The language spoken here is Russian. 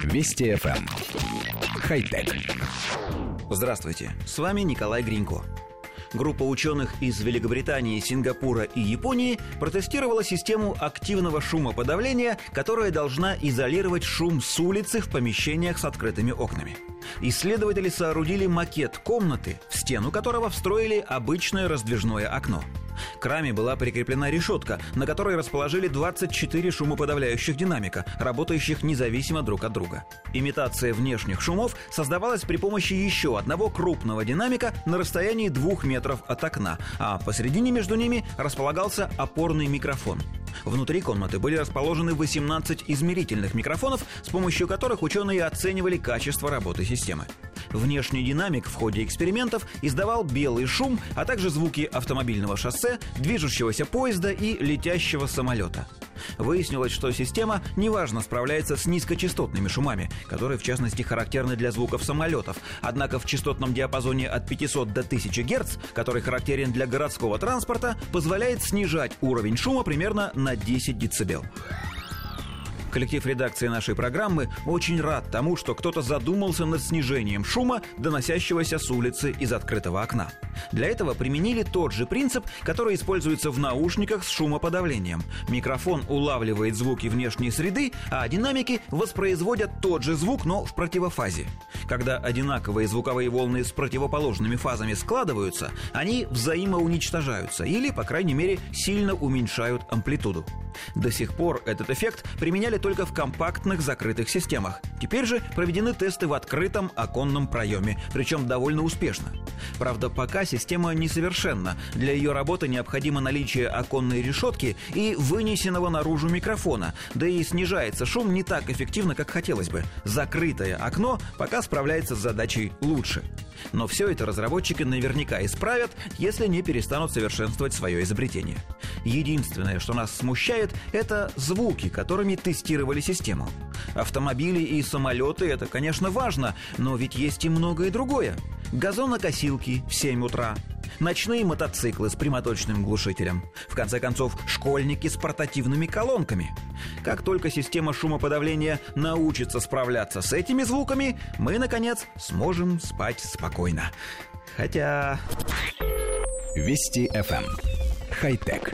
Вести FM. Эм. Хай-тек. Здравствуйте, с вами Николай Гринько. Группа ученых из Великобритании, Сингапура и Японии протестировала систему активного шумоподавления, которая должна изолировать шум с улицы в помещениях с открытыми окнами. Исследователи соорудили макет комнаты, в стену которого встроили обычное раздвижное окно – к раме была прикреплена решетка, на которой расположили 24 шумоподавляющих динамика, работающих независимо друг от друга. Имитация внешних шумов создавалась при помощи еще одного крупного динамика на расстоянии двух метров от окна, а посередине между ними располагался опорный микрофон. Внутри комнаты были расположены 18 измерительных микрофонов, с помощью которых ученые оценивали качество работы системы. Внешний динамик в ходе экспериментов издавал белый шум, а также звуки автомобильного шоссе, движущегося поезда и летящего самолета. Выяснилось, что система неважно справляется с низкочастотными шумами, которые в частности характерны для звуков самолетов. Однако в частотном диапазоне от 500 до 1000 Гц, который характерен для городского транспорта, позволяет снижать уровень шума примерно на 10 дБ. Коллектив редакции нашей программы очень рад тому, что кто-то задумался над снижением шума, доносящегося с улицы из открытого окна. Для этого применили тот же принцип, который используется в наушниках с шумоподавлением. Микрофон улавливает звуки внешней среды, а динамики воспроизводят тот же звук, но в противофазе. Когда одинаковые звуковые волны с противоположными фазами складываются, они взаимоуничтожаются или, по крайней мере, сильно уменьшают амплитуду. До сих пор этот эффект применяли только в компактных закрытых системах. Теперь же проведены тесты в открытом оконном проеме, причем довольно успешно. Правда, пока система несовершенна. Для ее работы необходимо наличие оконной решетки и вынесенного наружу микрофона, да и снижается шум не так эффективно, как хотелось бы. Закрытое окно пока справляется с задачей лучше. Но все это разработчики наверняка исправят, если не перестанут совершенствовать свое изобретение. Единственное, что нас смущает, это звуки, которыми тестировали систему. Автомобили и самолеты – это, конечно, важно, но ведь есть и многое другое. Газонокосилки в 7 утра, ночные мотоциклы с прямоточным глушителем, в конце концов, школьники с портативными колонками. Как только система шумоподавления научится справляться с этими звуками, мы, наконец, сможем спать спокойно. Хотя... Вести FM. Хай-тек.